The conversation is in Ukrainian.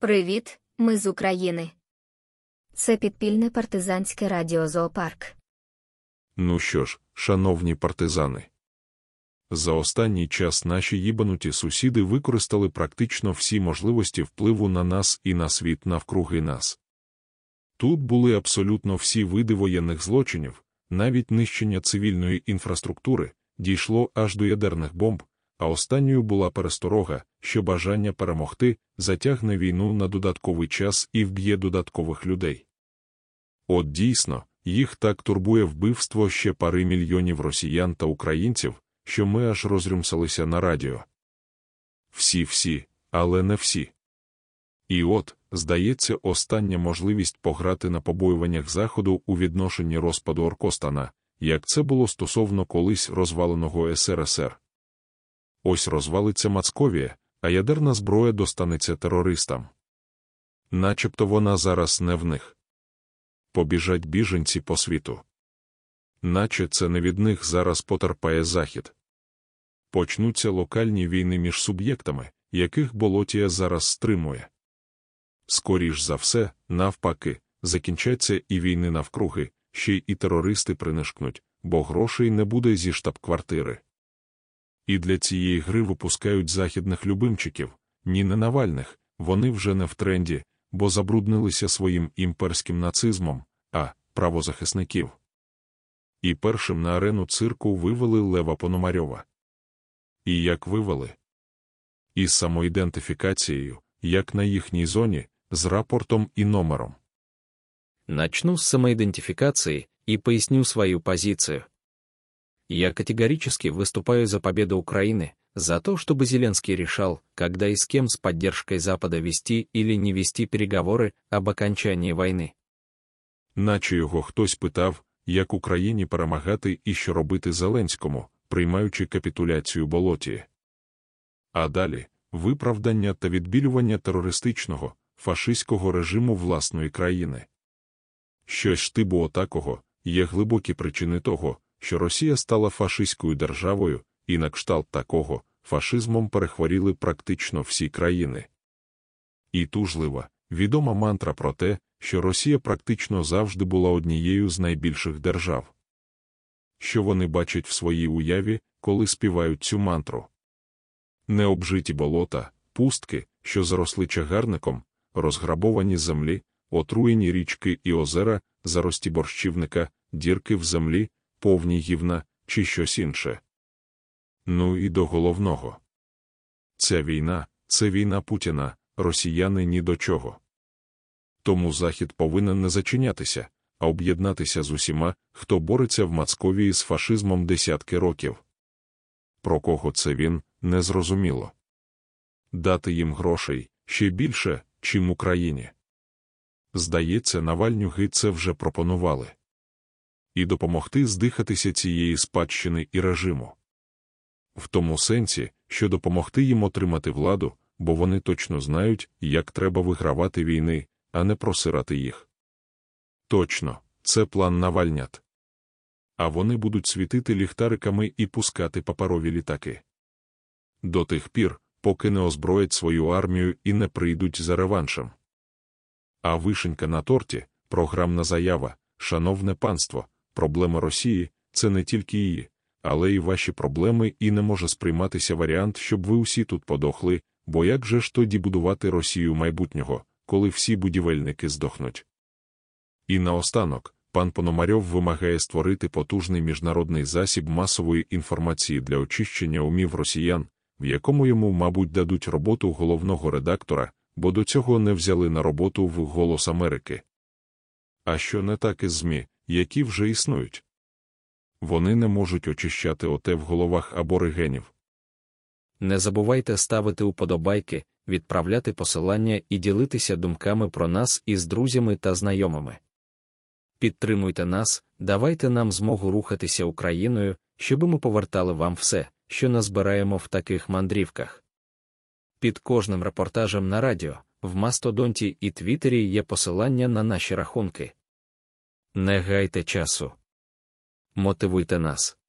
Привіт, ми з України. Це підпільне партизанське радіо Зоопарк. Ну що ж, шановні партизани. За останній час наші їбануті сусіди використали практично всі можливості впливу на нас і на світ навкруги нас. Тут були абсолютно всі види воєнних злочинів, навіть нищення цивільної інфраструктури, дійшло аж до ядерних бомб, а останньою була пересторога, що бажання перемогти затягне війну на додатковий час і вб'є додаткових людей. От дійсно, їх так турбує вбивство ще пари мільйонів росіян та українців, що ми аж розрюмсалися на радіо. Всі-всі, але не всі. І от, здається, остання можливість пограти на побоюваннях Заходу у відношенні розпаду Оркостана, як це було стосовно колись розваленого СРСР. Ось розвалиться Мацковія, а ядерна зброя достанеться терористам. Начебто вона зараз не в них. Побіжать біженці по світу. Наче це не від них зараз потерпає Захід. Почнуться локальні війни між суб'єктами, яких Болотія зараз стримує. Скоріш за все, навпаки, закінчаться і війни навкруги, ще й і терористи принишкнуть, бо грошей не буде зі штаб-квартири. І для цієї гри випускають західних любимчиків, ні не Навальних, вони вже не в тренді, бо забруднилися своїм імперським нацизмом, а правозахисників. І першим на арену цирку вивели Лева Пономарьова. І як вивели? Із самоідентифікацією, як на їхній зоні, з рапортом і номером. Начну с самоидентификации и поясню свою позицию. Я категорически выступаю за победу Украины, за то, чтобы Зеленский решал, когда и с кем с поддержкой Запада вести или не вести переговоры об окончании войны. Наче його хтось питав, як Україні перемагати і що робити Зеленському, приймаючи капітуляцію болотії. А далі виправдання та відбілювання терористичного, фашистського режиму власної країни. Щось штибу отакого є глибокі причини того, що Росія стала фашистською державою, і на кшталт такого фашизмом перехворіли практично всі країни. І тужлива, відома мантра про те, що Росія практично завжди була однією з найбільших держав. Що вони бачать в своїй уяві, коли співають цю мантру? Необжиті болота, пустки, що заросли чагарником, розграбовані землі, отруєні річки і озера, зарості борщівника, дірки в землі, повні гівна чи щось інше. Ну і до головного. Ця війна це війна Путіна, росіяни ні до чого. Тому Захід повинен не зачинятися, а об'єднатися з усіма, хто бореться в Мацковії з фашизмом десятки років. Про кого це він, незрозуміло. Дати їм грошей ще більше, чим Україні. Здається, Навальнюги це вже пропонували. І допомогти здихатися цієї спадщини і режиму. В тому сенсі, що допомогти їм отримати владу, бо вони точно знають, як треба вигравати війни, а не просирати їх. Точно, це план Навальнят. А вони будуть світити ліхтариками і пускати паперові літаки. До тих пір, поки не озброять свою армію і не прийдуть за реваншем. А вишенька на торті, програмна заява, шановне панство, проблема Росії це не тільки її, але й ваші проблеми, і не може сприйматися варіант, щоб ви усі тут подохли, бо як же ж тоді будувати Росію майбутнього, коли всі будівельники здохнуть? І наостанок, пан Пономарьов вимагає створити потужний міжнародний засіб масової інформації для очищення умів росіян, в якому йому, мабуть, дадуть роботу головного редактора, бо до цього не взяли на роботу в Голос Америки. А що не так із ЗМІ, які вже існують? Вони не можуть очищати оте в головах аборигенів. Не забувайте ставити уподобайки, відправляти посилання і ділитися думками про нас із друзями та знайомими. Підтримуйте нас, давайте нам змогу рухатися Україною, щоби ми повертали вам все, що назбираємо в таких мандрівках. Під кожним репортажем на радіо, в Мастодонті і Твіттері є посилання на наші рахунки. Не гайте часу. Мотивуйте нас.